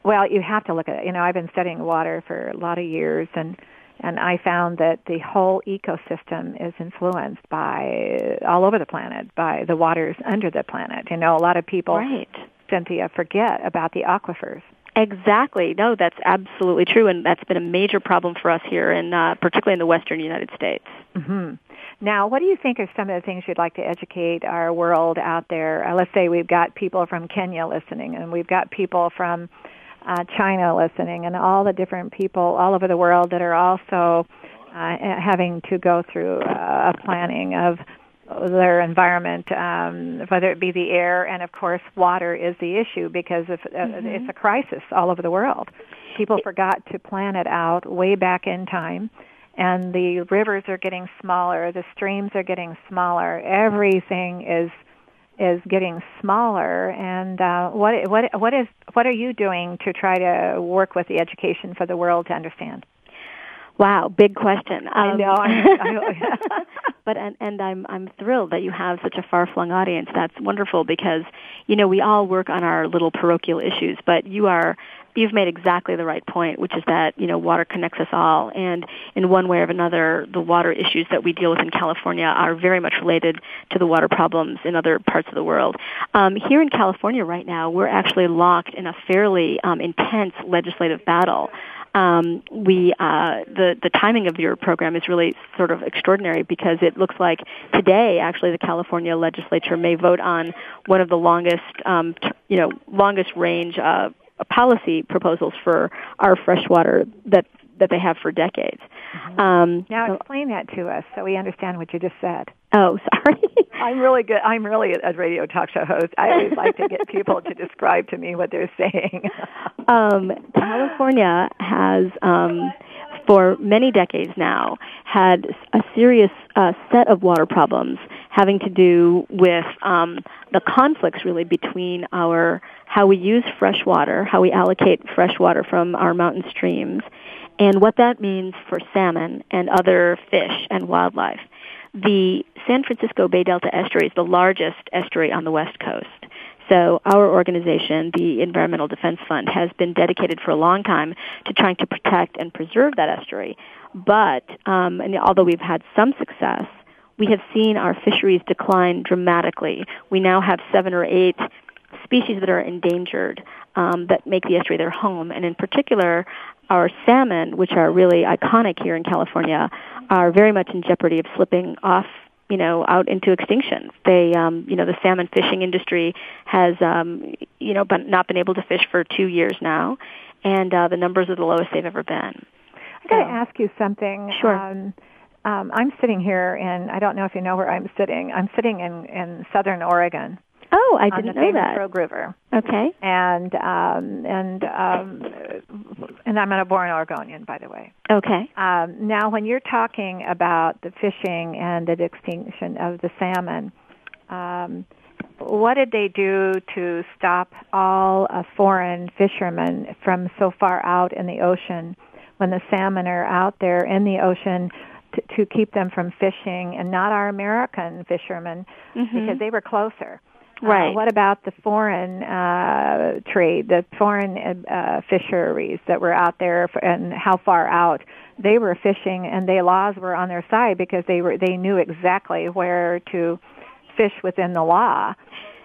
Well, you have to look at it. You know, I've been studying water for a lot of years, and and I found that the whole ecosystem is influenced by all over the planet by the waters under the planet. You know, a lot of people, right. Cynthia, forget about the aquifers. Exactly. No, that's absolutely true, and that's been a major problem for us here, in uh, particularly in the western United States. Mm-hmm. Now, what do you think are some of the things you'd like to educate our world out there? Uh, let's say we've got people from Kenya listening, and we've got people from uh, China listening, and all the different people all over the world that are also uh, having to go through uh, a planning of their environment, um, whether it be the air and of course water is the issue because if, uh, mm-hmm. it's a crisis all over the world. People forgot to plan it out way back in time and the rivers are getting smaller, the streams are getting smaller, everything is is getting smaller and uh, what what what is what are you doing to try to work with the education for the world to understand Wow, big question. Um, [laughs] I know. I, [laughs] but and, and I'm I'm thrilled that you have such a far flung audience. That's wonderful because you know we all work on our little parochial issues, but you are you've made exactly the right point, which is that you know water connects us all, and in one way or another, the water issues that we deal with in California are very much related to the water problems in other parts of the world. Um, here in California right now, we're actually locked in a fairly um, intense legislative battle um, we uh, the the timing of your program is really sort of extraordinary because it looks like today actually the California legislature may vote on one of the longest um, t- you know longest range uh, policy proposals for our freshwater that that they have for decades. Mm-hmm. Um, now explain that to us so we understand what you just said. Oh, [laughs] sorry. I'm really good. I'm really a radio talk show host. I always like to get people to describe to me what they're saying. [laughs] um, California has, um, for many decades now, had a serious uh, set of water problems having to do with um, the conflicts really between our how we use fresh water, how we allocate fresh water from our mountain streams, and what that means for salmon and other fish and wildlife. The San Francisco Bay Delta Estuary is the largest estuary on the West Coast. So our organization, the Environmental Defense Fund, has been dedicated for a long time to trying to protect and preserve that estuary. But um, and although we've had some success, we have seen our fisheries decline dramatically. We now have seven or eight species that are endangered um, that make the estuary their home, and in particular, our salmon, which are really iconic here in California, are very much in jeopardy of slipping off you know out into extinction. They um you know the salmon fishing industry has um you know been, not been able to fish for 2 years now and uh the numbers are the lowest they've ever been. I got to ask you something. Sure. Um um i'm sitting here and i don't know if you know where i'm sitting i'm sitting in in southern oregon Oh, I didn't know that. Rogue River, Okay. and um, and um, and I'm a born Oregonian, by the way. Okay. Um, now, when you're talking about the fishing and the extinction of the salmon, um, what did they do to stop all uh, foreign fishermen from so far out in the ocean when the salmon are out there in the ocean? To, to keep them from fishing, and not our American fishermen, Mm-hmm. because they were closer. Uh, Right. what about the foreign uh, trade, the foreign uh, fisheries that were out there, for, and how far out they were fishing, and their laws were on their side because they were they knew exactly where to fish within the law.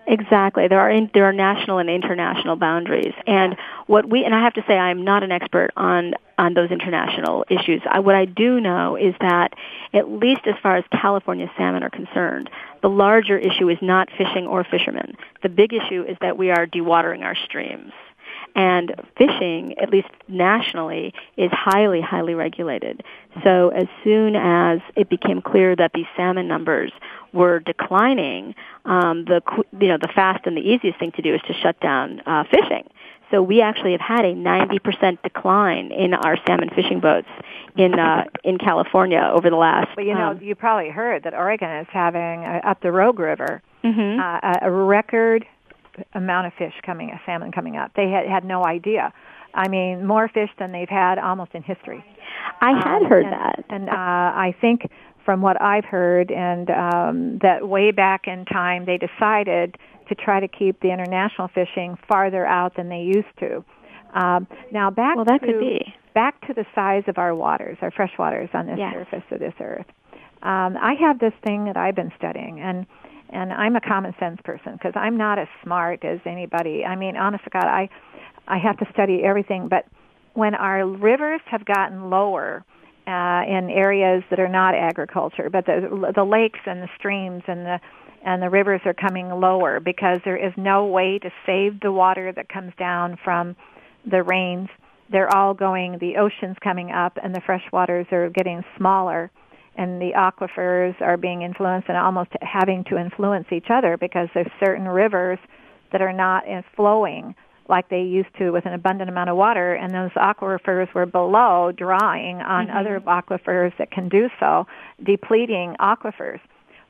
Exactly. There are in, there are national and international boundaries, and what we and I have to say I'm not an expert on on those international issues. I, what I do know is that at least as far as California salmon are concerned, the larger issue is not fishing or fishermen. The big issue is that we are dewatering our streams. And fishing, at least nationally, is highly, highly regulated. So as soon as it became clear that these salmon numbers were declining, um, the qu- you know the fast and the easiest thing to do is to shut down uh, fishing. So we actually have had a 90% decline in our salmon fishing boats in uh, in California over the last. But you know, um, you probably heard that Oregon is having uh, up the Rogue River mhm. uh, a record amount of fish coming, a salmon coming up. They had had no idea. I mean, more fish than they've had almost in history. I had Um, heard and, that. and uh, I think from what I've heard, and um, that way back in time, they decided to try to keep the international fishing farther out than they used to. Um, now back Well, that to could be. back to the size of our waters, our fresh waters on this Yes. surface of this earth. Um, I have this thing that I've been studying, and and I'm a common sense person because I'm not as smart as anybody. I mean, honest to God, I I have to study everything. But when our rivers have gotten lower uh, in areas that are not agriculture, but the the lakes and the streams and the and the rivers are coming lower because there is no way to save the water that comes down from the rains. They're all going. The ocean's coming up, and the fresh waters are getting smaller and the aquifers are being influenced and almost having to influence each other because there's certain rivers that are not in flowing like they used to with an abundant amount of water and those aquifers were below drawing on Mhm. other aquifers that can do so depleting aquifers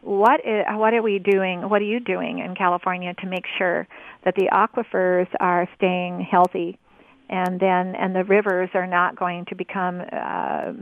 what is, what are we doing what are you doing in California to make sure that the aquifers are staying healthy and then and the rivers are not going to become uh,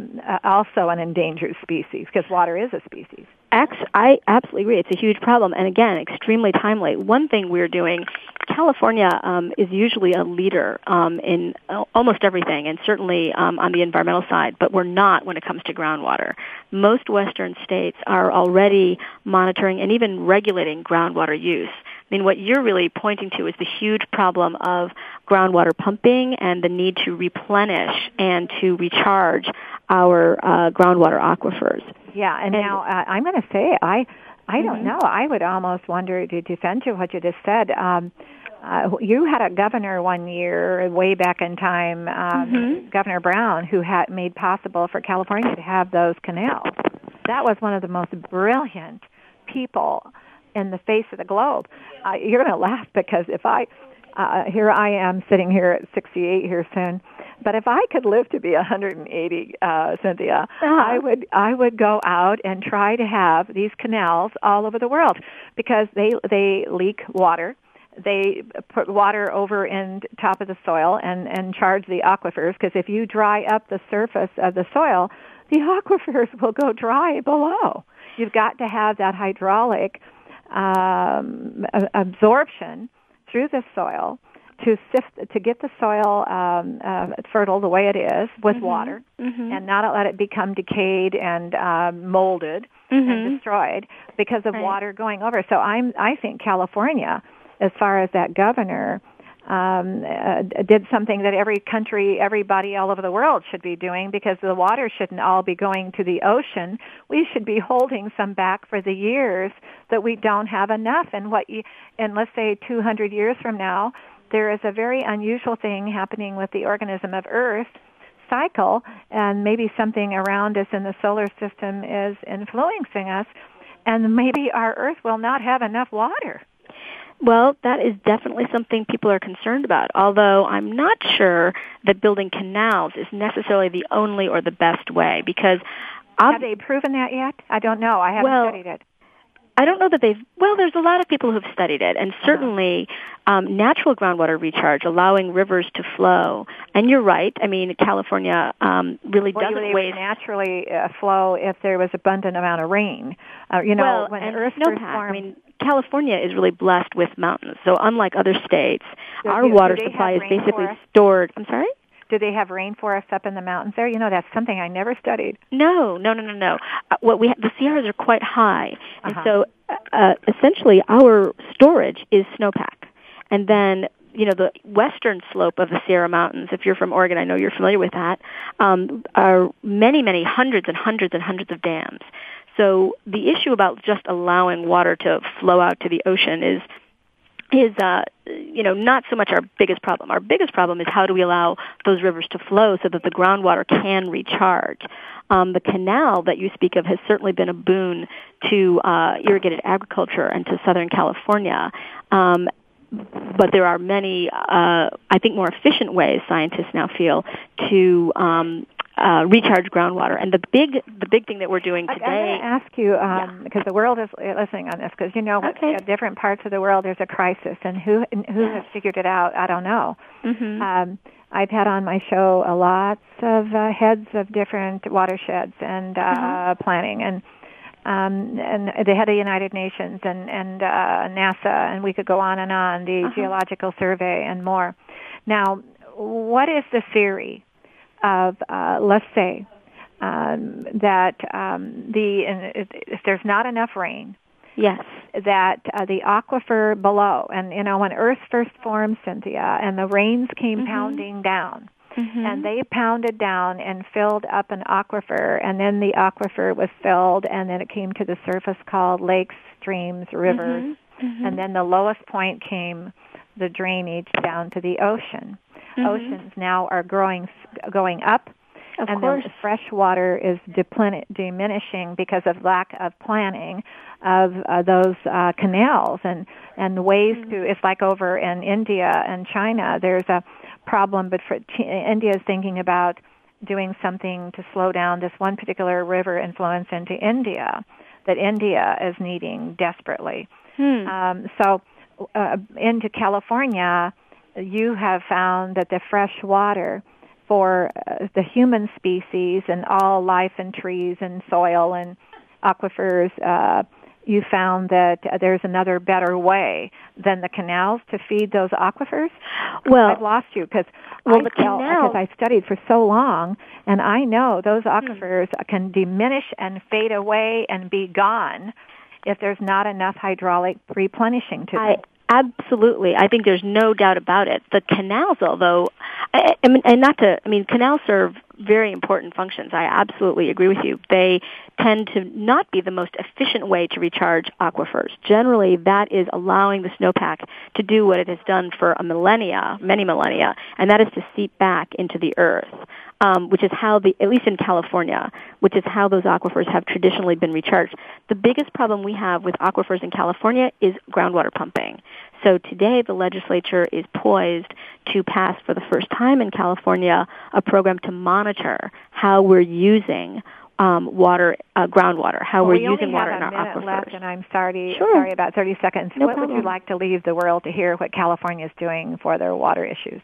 also an endangered species because water is a species. I absolutely agree. It's a huge problem, and again, extremely timely. One thing we're doing, California um, is usually a leader um, in almost everything, and certainly um, on the environmental side, but we're not when it comes to groundwater. Most Western states are already monitoring and even regulating groundwater use. I mean, what you're really pointing to is the huge problem of groundwater pumping and the need to replenish and to recharge our uh, groundwater aquifers. Yeah, and, And- now uh, I'm going to say I I don't Mhm. know. I would almost wonder to defend you what you just said. Um, uh, you had a governor one year, way back in time, um, Mhm. Governor Brown, who had made possible for California to have those canals. That was one of the most brilliant people in the face of the globe. Uh, you're going to laugh because if I uh, here I am sitting here at 68 here soon. But if I could live to be 180, uh, Cynthia, uh-huh. I would I would go out and try to have these canals all over the world because they they leak water. They put water over in top of the soil and and charge the aquifers because if you dry up the surface of the soil, the [laughs] aquifers will go dry below. You've got to have that hydraulic um, absorption through the soil to sift to get the soil um, uh, fertile the way it is with mm-hmm. water, mm-hmm. and not let it become decayed and um, molded mm-hmm. and destroyed because of right. water going over. So I'm I think California, as far as that governor um, uh, did something that every country, everybody all over the world should be doing because the water shouldn't all be going to the ocean. We should be holding some back for the years that we don't have enough. And what, you, and let's say 200 years from now, there is a very unusual thing happening with the organism of Earth cycle, and maybe something around us in the solar system is influencing us, and maybe our Earth will not have enough water. Well, that is definitely something people are concerned about, although I'm not sure that building canals is necessarily the only or the best way because have they proven that yet? I don't know. I haven't well, studied it. I don't know that they've. Well, there's a lot of people who've studied it, and uh-huh. certainly um, natural groundwater recharge, allowing rivers to flow. And you're right. I mean, California um, really well, doesn't waste. naturally uh, flow if there was abundant amount of rain. Uh, you know, well, when and Earth snowpack. formed, I mean, California is really blessed with mountains. So unlike other states, do, our water supply is basically stored. I'm sorry. Do they have rainforests up in the mountains there? You know, that's something I never studied. No, no, no, no, no. Uh, what we ha- the Sierras are quite high, and uh-huh. so uh, essentially our storage is snowpack, and then you know the western slope of the Sierra Mountains. If you're from Oregon, I know you're familiar with that. Um, are many, many hundreds and hundreds and hundreds of dams. So the issue about just allowing water to flow out to the ocean is is uh, you know not so much our biggest problem. Our biggest problem is how do we allow those rivers to flow so that the groundwater can recharge. Um, the canal that you speak of has certainly been a boon to uh, irrigated agriculture and to Southern California. Um, but there are many, uh, I think, more efficient ways scientists now feel to um, uh, recharge groundwater. And the big the big thing that we're doing today. I, am going to ask you um, yeah. because the world is listening on this because you know okay. different parts of the world there's a crisis and who who has figured it out I don't know. Mm-hmm. Um, I've had on my show a lots of uh, heads of different watersheds and uh, mm-hmm. planning and um, and the head of the United Nations and and uh, NASA and we could go on and on the uh-huh. Geological Survey and more. Now, what is the theory of, uh, let's say, um, that um, the if there's not enough rain, yes, that uh, the aquifer below, and you know when Earth first formed, Cynthia, and the rains came mm-hmm. pounding down, mm-hmm. and they pounded down and filled up an aquifer, and then the aquifer was filled, and then it came to the surface called lakes, streams, rivers, mm-hmm. mm-hmm. and then the lowest point came the drainage down to the ocean. Mm-hmm. Oceans now are growing, going up, of and course. the fresh water is deplin- diminishing because of lack of planning of uh, those uh, canals and and ways mm-hmm. to. It's like over in India and China. There's a problem, but for t- India is thinking about doing something to slow down this one particular river influence into India that India is needing desperately. Hmm. Um, so uh, into California, you have found that the fresh water for uh, the human species and all life and trees and soil and aquifers, uh, you found that uh, there's another better way than the canals to feed those aquifers? Well, I've lost you because well, I canal, because I studied for so long, and I know those Hmm. aquifers can diminish and fade away and be gone if there's not enough hydraulic replenishing to them. I absolutely. I think there's no doubt about it. The canals, although, I, I mean, and not to, I mean, canals serve very important functions. I absolutely agree with you. They tend to not be the most efficient way to recharge aquifers. Generally, that is allowing the snowpack to do what it has done for a millennia, many millennia, and that is to seep back into the earth. um, which is how the, at least in California, which is how those aquifers have traditionally been recharged. The biggest problem we have with aquifers in California is groundwater pumping. So today the legislature is poised to pass for the first time in California a program to monitor how we're using um, water, uh, groundwater, how well, we're we using water in our aquifers. Left, and I'm sorry, sure. sorry about 30 seconds. No what problem. would you like to leave the world to hear what California is doing for their water issues?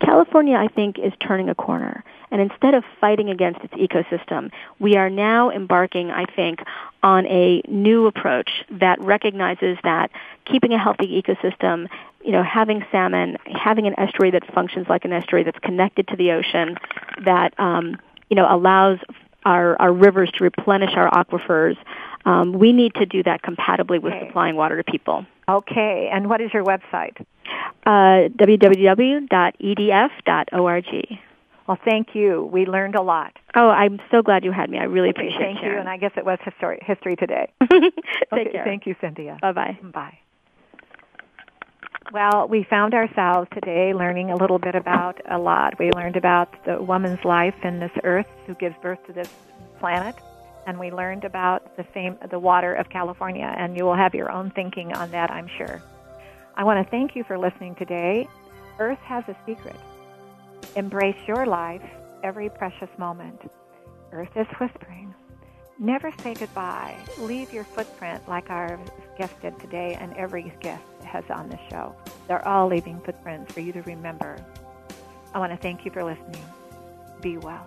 California, I think, is turning a corner. And instead of fighting against its ecosystem, we are now embarking, I think, on a new approach that recognizes that keeping a healthy ecosystem, you know, having salmon, having an estuary that functions like an estuary that's connected to the ocean, that, um, you know, allows our, our rivers to replenish our aquifers, um, we need to do that compatibly with Okay. supplying water to people. Okay, and what is your website? Uh, www.edf.org. Well, thank you. We learned a lot. Oh, I'm so glad you had me. I really Okay, appreciate it. thank you, and I guess it was history, history today. [laughs] Take okay, care. Thank you, Cynthia. Bye bye. Bye. Well, we found ourselves today learning a little bit about a lot. We learned about the woman's life in this earth who gives birth to this planet, and we learned about the fame, the water of California, and you will have your own thinking on that, I'm sure. I want to thank you for listening today. Earth has a secret. Embrace your life every precious moment. Earth is whispering. Never say goodbye. Leave your footprint like our guest did today and every guest has on the show. They're all leaving footprints for you to remember. I want to thank you for listening. Be well.